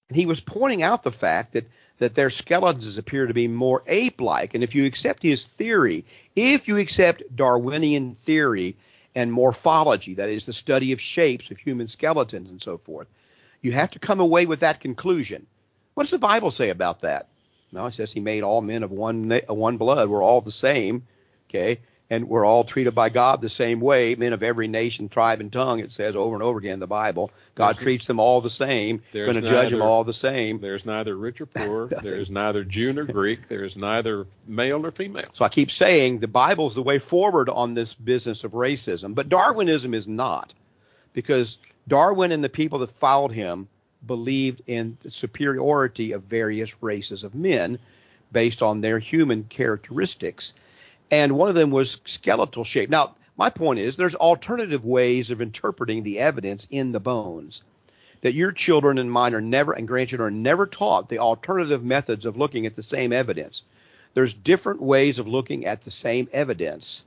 And he was pointing out the fact that that their skeletons appear to be more ape-like. And if you accept his theory, if you accept Darwinian theory and morphology, that is the study of shapes of human skeletons and so forth. You have to come away with that conclusion. What does the Bible say about that? No, it says he made all men of one one blood. We're all the same. Okay and we're all treated by God the same way. Men of every nation, tribe, and tongue. It says over and over again in the Bible. God there's, treats them all the same. Going to judge them all the same. There's neither rich or poor. there's neither Jew nor Greek. There's neither male nor female. So I keep saying the Bible's the way forward on this business of racism, but Darwinism is not, because Darwin and the people that followed him believed in the superiority of various races of men based on their human characteristics and one of them was skeletal shape. Now, my point is there's alternative ways of interpreting the evidence in the bones. That your children and mine are never and grandchildren are never taught the alternative methods of looking at the same evidence. There's different ways of looking at the same evidence,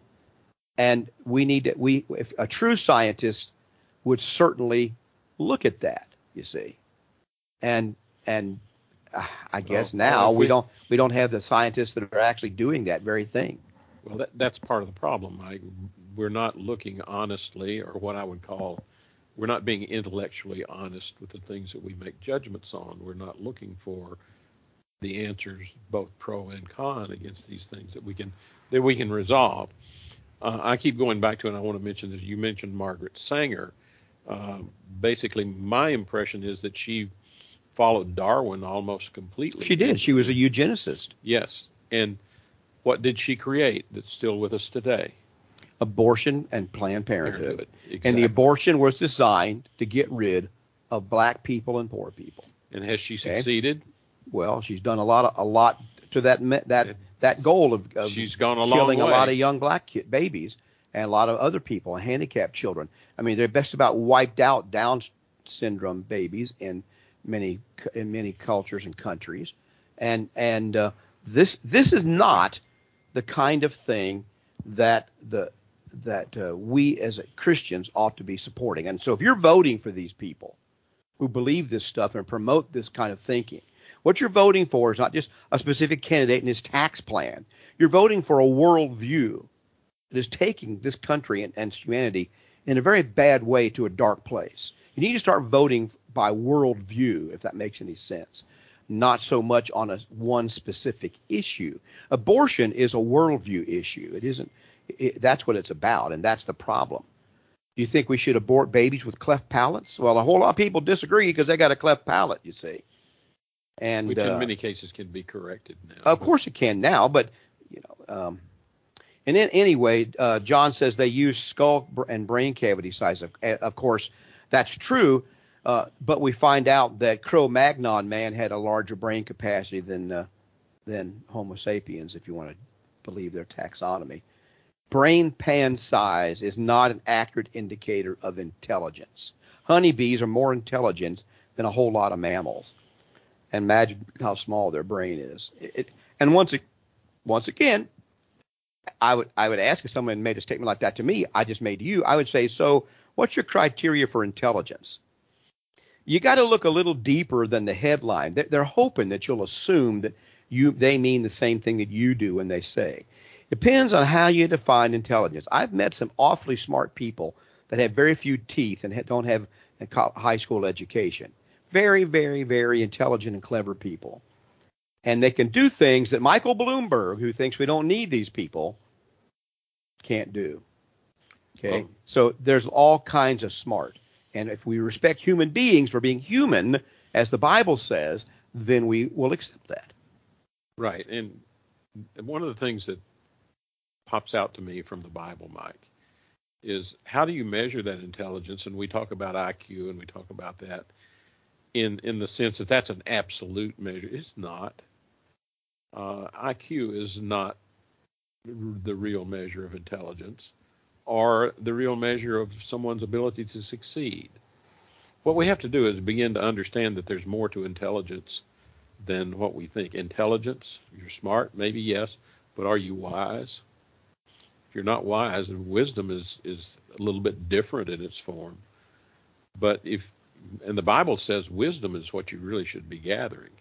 and we need to, we if a true scientist would certainly look at that. You see, and and uh, I guess well, now we, we don't we don't have the scientists that are actually doing that very thing. Well, that, that's part of the problem. I, we're not looking honestly, or what I would call, we're not being intellectually honest with the things that we make judgments on. We're not looking for the answers, both pro and con, against these things that we can that we can resolve. Uh, I keep going back to, and I want to mention this. You mentioned Margaret Sanger. Uh, basically, my impression is that she followed Darwin almost completely. She did. She was a eugenicist. Yes, and what did she create that's still with us today? Abortion and Planned Parenthood. Parenthood. Exactly. And the abortion was designed to get rid of black people and poor people. And has she succeeded? Okay. Well, she's done a lot of, a lot to that that that goal of, of she's gone a killing a lot of young black kid, babies and a lot of other people, handicapped children. I mean, they're best about wiped out Down syndrome babies in many in many cultures and countries, and and uh, this this is not the kind of thing that the that uh, we as Christians ought to be supporting. And so if you're voting for these people who believe this stuff and promote this kind of thinking, what you're voting for is not just a specific candidate and his tax plan. You're voting for a worldview that is taking this country and, and humanity in a very bad way to a dark place. You need to start voting by worldview, if that makes any sense not so much on a one specific issue. Abortion is a worldview issue. It isn't. It, that's what it's about, and that's the problem. Do you think we should abort babies with cleft palates? Well, a whole lot of people disagree because they got a cleft palate. You see, and which in uh, many cases can be corrected now. Of course, it can now, but you know. Um, and then anyway, uh, John says they use skull and brain cavity size. Of, of course, that's true uh, but we find out that Cro-Magnon man had a larger brain capacity than uh, than Homo sapiens, if you want to believe their taxonomy. Brain pan size is not an accurate indicator of intelligence. Honeybees are more intelligent than a whole lot of mammals. And imagine how small their brain is. It, it, and once it, once again, I would I would ask if someone made a statement like that to me, I just made to you, I would say, so what's your criteria for intelligence? You got to look a little deeper than the headline. They're, they're hoping that you'll assume that you they mean the same thing that you do when they say. Depends on how you define intelligence. I've met some awfully smart people that have very few teeth and don't have a high school education. Very, very, very intelligent and clever people. And they can do things that Michael Bloomberg, who thinks we don't need these people, can't do. Okay? Oh. So there's all kinds of smart. And if we respect human beings for being human, as the Bible says, then we will accept that. Right. And one of the things that pops out to me from the Bible, Mike, is how do you measure that intelligence? And we talk about IQ and we talk about that in in the sense that that's an absolute measure. It's not. Uh, IQ is not the real measure of intelligence are the real measure of someone's ability to succeed. What we have to do is begin to understand that there's more to intelligence than what we think. Intelligence, you're smart, maybe yes, but are you wise? If you're not wise, then wisdom is is a little bit different in its form. But if and the Bible says wisdom is what you really should be gathering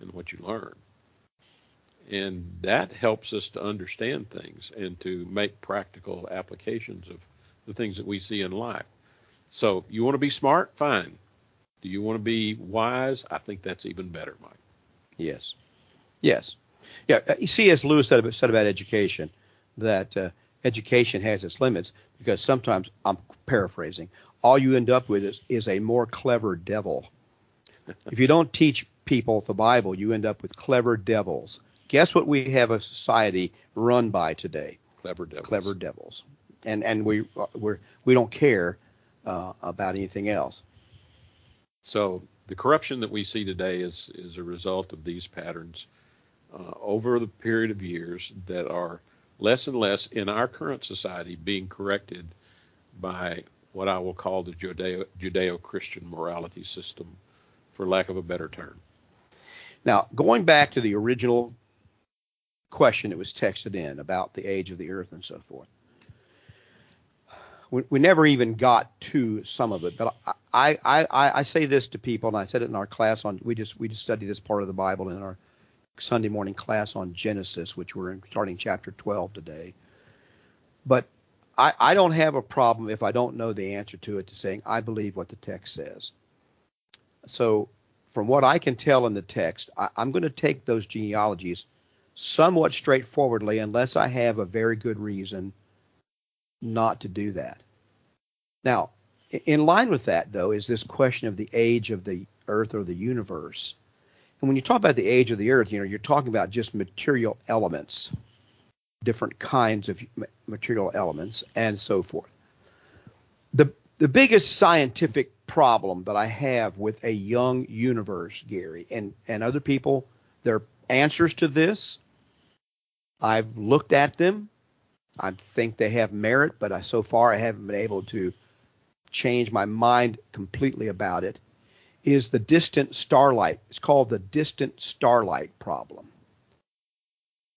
and what you learn and that helps us to understand things and to make practical applications of the things that we see in life. So you want to be smart? Fine. Do you want to be wise? I think that's even better, Mike. Yes. Yes. Yeah. uh, C.S. Lewis said about, said about education that uh, education has its limits because sometimes I'm paraphrasing. All you end up with is, is a more clever devil. if you don't teach people the Bible, you end up with clever devils. Guess what we have a society run by today? Clever devils. Clever devils. And and we uh, we're we don't care uh, about anything else. So the corruption that we see today is is a result of these patterns uh, over the period of years that are less and less in our current society being corrected by what I will call the Judeo Judeo-Christian morality system, for lack of a better term. Now, going back to the original question that was texted in about the age of the earth and so forth, we, we never even got to some of it. But I, I, I, I say this to people, and I said it in our class on we just we just studied this part of the Bible in our Sunday morning class on Genesis, which we're in, starting chapter 12 today. But I, I don't have a problem if I don't know the answer to it to saying I believe what the text says. So from what I can tell in the text, I, I'm going to take those genealogies somewhat straightforwardly unless I have a very good reason not to do that. Now, in line with that, though, is this question of the age of the earth or the universe. And when you talk about the age of the earth, you know, you're talking about just material elements, different kinds of material elements, and so forth. The the biggest scientific problem that I have with a young universe, Gary, and, and other people, their answers to this, I've looked at them. I think they have merit, but I, so far I haven't been able to change my mind completely about it. Is the distant starlight? It's called the distant starlight problem,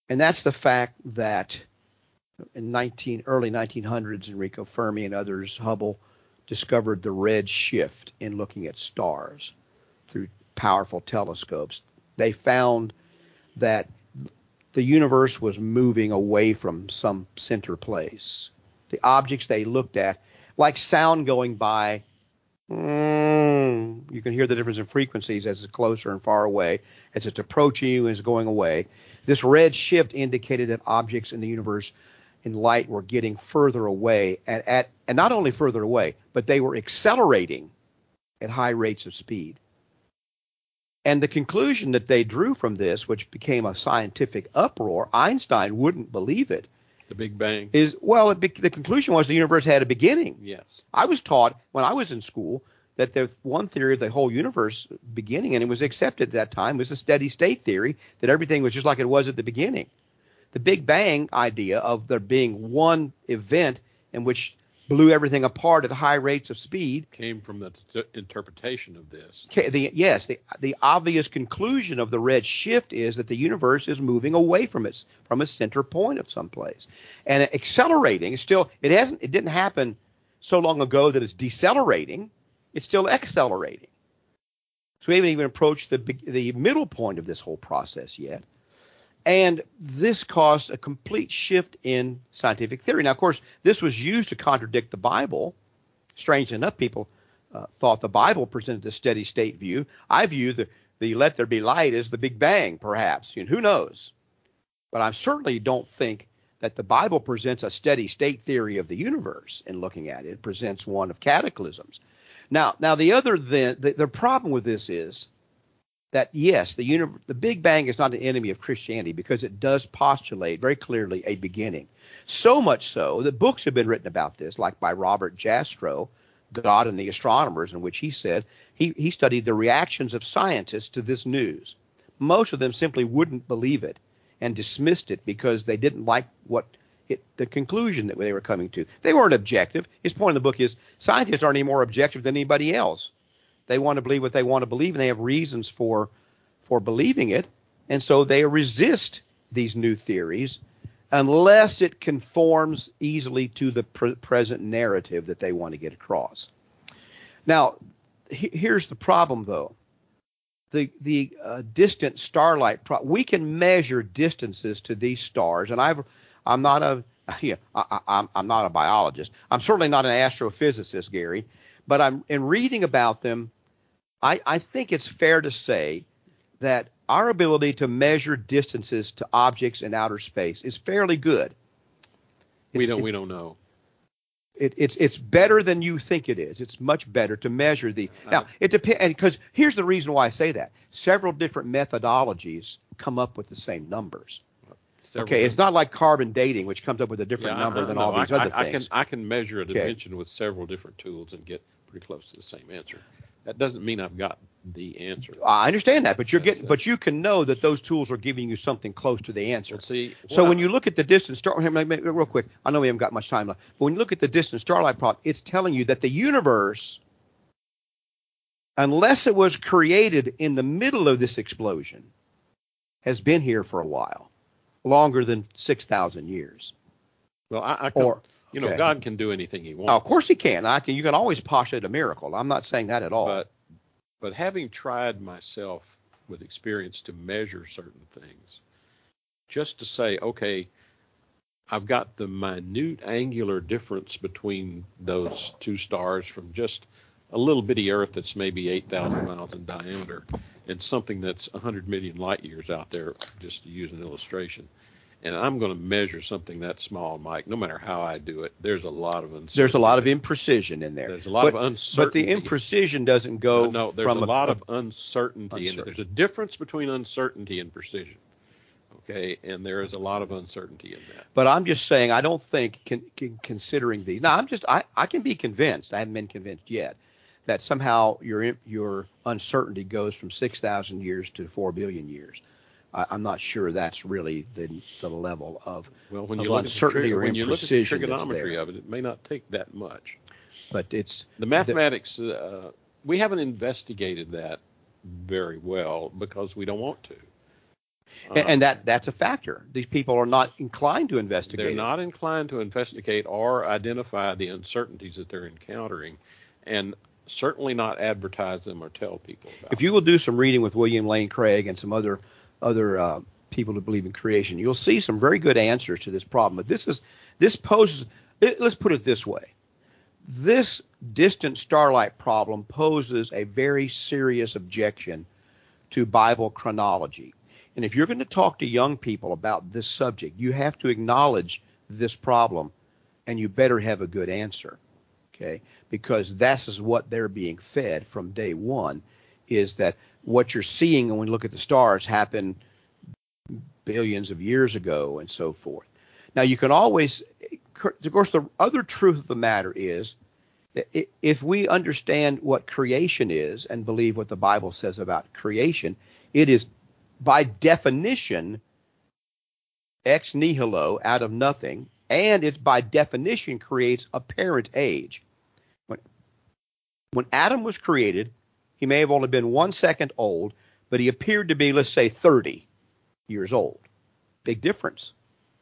and that's the fact that in 19 early 1900s, Enrico Fermi and others, Hubble, discovered the red shift in looking at stars through powerful telescopes. They found that the universe was moving away from some center place. The objects they looked at, like sound going by, mm, you can hear the difference in frequencies as it's closer and far away, as it's approaching you and it's going away. This red shift indicated that objects in the universe in light were getting further away at and not only further away, but they were accelerating at high rates of speed. And the conclusion that they drew from this, which became a scientific uproar, Einstein wouldn't believe it. The Big Bang. Is well, be, the conclusion was the universe had a beginning. Yes. I was taught when I was in school that the one theory of the whole universe beginning, and it was accepted at that time, was a steady state theory that everything was just like it was at the beginning. The Big Bang idea of there being one event in which blew everything apart at high rates of speed came from the t- interpretation of this. Okay, the, yes, the, the obvious conclusion of the red shift is that the universe is moving away from its from its center point of some place, and accelerating. Still, it hasn't. It didn't happen so long ago that it's decelerating. It's still accelerating. So we haven't even approached the the middle point of this whole process yet. And this caused a complete shift in scientific theory. Now, of course, this was used to contradict the Bible. Strange enough, people uh, thought the Bible presented a steady state view. I view the, the let there be light as the Big Bang, perhaps. And who knows? But I certainly don't think that the Bible presents a steady state theory of the universe in looking at it. It presents one of cataclysms. Now, now the other then the, the problem with this is that yes, the, the Big Bang is not an enemy of Christianity because it does postulate very clearly a beginning. So much so that books have been written about this, like by Robert Jastrow, God and the Astronomers, in which he said he, he studied the reactions of scientists to this news. Most of them simply wouldn't believe it and dismissed it because they didn't like what it, the conclusion that they were coming to. They weren't objective. His point in the book is scientists aren't any more objective than anybody else. They want to believe what they want to believe, and they have reasons for for believing it, and so they resist these new theories unless it conforms easily to the pre- present narrative that they want to get across. Now, he, here's the problem, though. The the uh, distant starlight. Pro- we can measure distances to these stars, and I've I'm not a yeah, I, I'm I'm not a biologist. I'm certainly not an astrophysicist, Gary, but I'm in reading about them. I, I think it's fair to say that our ability to measure distances to objects in outer space is fairly good. we don't it- we don't know. it, it's it's better than you think it is. It's much better to measure the. Now Uh, it depends, because here's the reason why I say that. Several different methodologies come up with the same numbers. Several okay, it's not like carbon dating, which comes up with a different Yeah, number I- than no, all these I, other I, things. I can I can measure a Okay. dimension with several different tools and get pretty close to the same answer. That doesn't mean I've got the answer. I understand that, but you're That's getting, it. but you can know that those tools are giving you something close to the answer. See, So when you look at the distance star, real quick, I know we haven't got much time left, but when you look at the distance starlight plot, it's telling you that the universe, unless it was created in the middle of this explosion, has been here for a while, longer than six thousand years. well, I, I can, Or you know, okay. God can do anything He oh, wants. Now, of course he can. I can. You can always postulate a miracle. I'm not saying that at all. But but having tried myself with experience to measure certain things, just to say, okay, I've got the minute angular difference between those two stars from just a little bitty Earth that's maybe 8,000 miles in diameter and something that's 100 million light years out there, just to use an illustration. And I'm going to measure something that small, Mike. No matter how I do it, there's a lot of uncertainty. There's a lot of imprecision in there. There's a lot but, of uncertainty. But the imprecision doesn't go no, there's from a lot of uncertainty, Uncertainty. there's a difference between uncertainty and precision. Okay, and there is a lot of uncertainty in that. But I'm just saying, I don't think, con, con, considering these. Now, I'm just, I, I can be convinced. I haven't been convinced yet that somehow your your uncertainty goes from 6,000 years to 4 billion years. I, I'm not sure that's really the the level of. Well, when Of you look at the, when you look at the trigonometry of it, it may not take that much. But it's The mathematics, uh, we haven't investigated that very well because we don't want to. and, Uh, and that that's a factor. These people are not inclined to investigate. They're not inclined to investigate or identify the uncertainties that they're encountering, and certainly not advertise them or tell people about. If you will do some reading with William Lane Craig and some other other uh, people who believe in creation, you'll see some very good answers to this problem. But this is this poses. Let's put it this way: this distant starlight problem poses a very serious objection to Bible chronology. And if you're going to talk to young people about this subject, you have to acknowledge this problem, and you better have a good answer. Okay, because this is what they're being fed from day one, is that what you're seeing when we look at the stars happened billions of years ago and so forth. Now you can always, of course, the other truth of the matter is that if we understand what creation is and believe what the Bible says about creation, it is by definition ex nihilo, out of nothing, and it by definition creates apparent age. When, when Adam was created, he may have only been one second old, but he appeared to be, let's say, 30 years old. Big difference.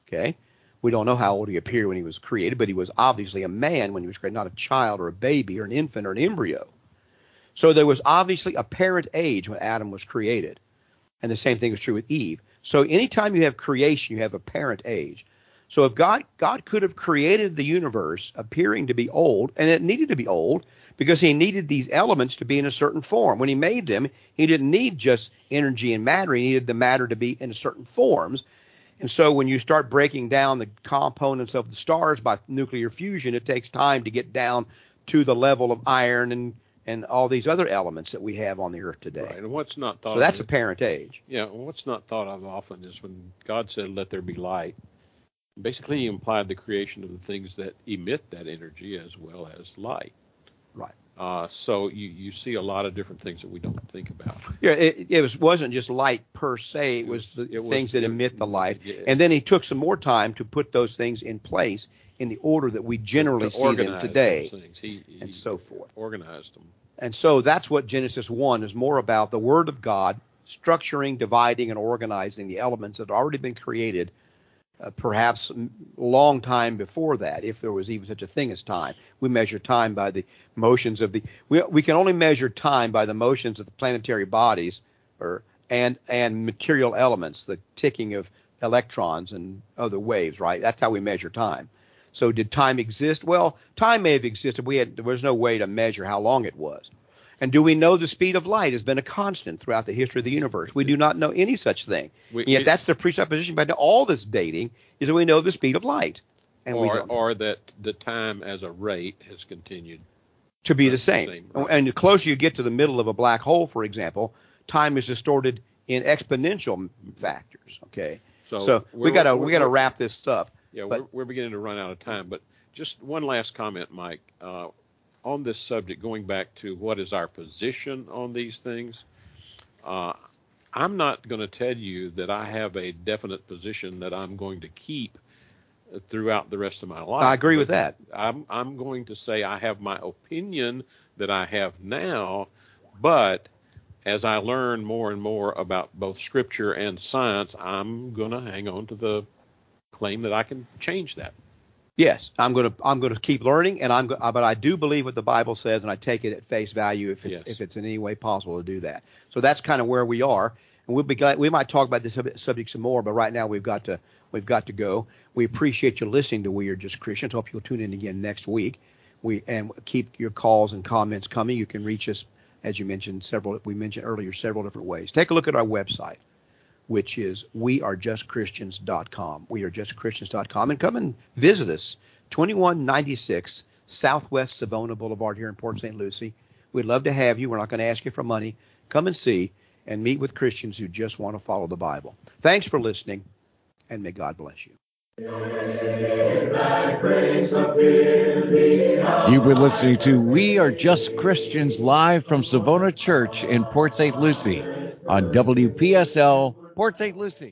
Okay? We don't know how old he appeared when he was created, but he was obviously a man when he was created, not a child or a baby or an infant or an embryo. So there was obviously apparent age when Adam was created. And the same thing is true with Eve. So anytime you have creation, you have apparent age. So if God God could have created the universe appearing to be old, and it needed to be old because he needed these elements to be in a certain form. When he made them, he didn't need just energy and matter, he needed the matter to be in certain forms. And so when you start breaking down the components of the stars by nuclear fusion, it takes time to get down to the level of iron and and all these other elements that we have on the earth today. Right, and what's not thought So that's of, apparent age. yeah, what's not thought of often is when God said, "Let there be light." Basically, he implied the creation of the things that emit that energy as well as light. Right. Uh, so you you see a lot of different things that we don't think about. Yeah, it, it was wasn't just light per se. It was the it was- things that it- emit the light, yeah. and then he took some more time to put those things in place in the order that we generally see them today. He, he and so forth. organized them. And so that's what Genesis 1 is more about the Word of God structuring, dividing, and organizing the elements that had already been created, uh, perhaps a long time before that, if there was even such a thing as time. We measure time by the motions of the. We, we can only measure time by the motions of the planetary bodies, or and and material elements, the ticking of electrons and other waves, right? That's how we measure time. So did time exist? Well, time may have existed. We had there was no way to measure how long it was. And do we know the speed of light has been a constant throughout the history of the universe? We do not know any such thing. We, yet that's the presupposition behind all this dating is that we know the speed of light. And or, or that the time as a rate has continued to be the same. The same right. And the closer you get to the middle of a black hole, for example, time is distorted in exponential factors. Okay. So, so we gotta we gotta wrap this up. Yeah, but, we're, we're beginning to run out of time. But just one last comment, Mike, uh, on this subject, going back to what is our position on these things. Uh, I'm not going to tell you that I have a definite position that I'm going to keep throughout the rest of my life. I agree with that. I'm I'm going to say I have my opinion that I have now, but as I learn more and more about both scripture and science, I'm going to hang on to the claim that I can change that. Yes, I'm going to I'm going to keep learning, and I'm but I do believe what the Bible says, and I take it at face value if it's yes. if it's in any way possible to do that. So that's kind of where we are, and we'll be glad we might talk about this subject some more, but right now we've got to we've got to go. We appreciate you listening to We Are Just Christians. Hope you'll tune in again next week. We and keep your calls and comments coming. You can reach us as you mentioned several we mentioned earlier several different ways. Take a look at our website which is wearejustchristians.com. Wearejustchristians.com. And come and visit us, 2196 Southwest Savona Boulevard here in Port St. Lucie. We'd love to have you. We're not going to ask you for money. Come and see and meet with Christians who just want to follow the Bible. Thanks for listening, and may God bless you. You've been listening to We Are Just Christians live from Savona Church in Port St. Lucie on WPSL Port St. Lucie.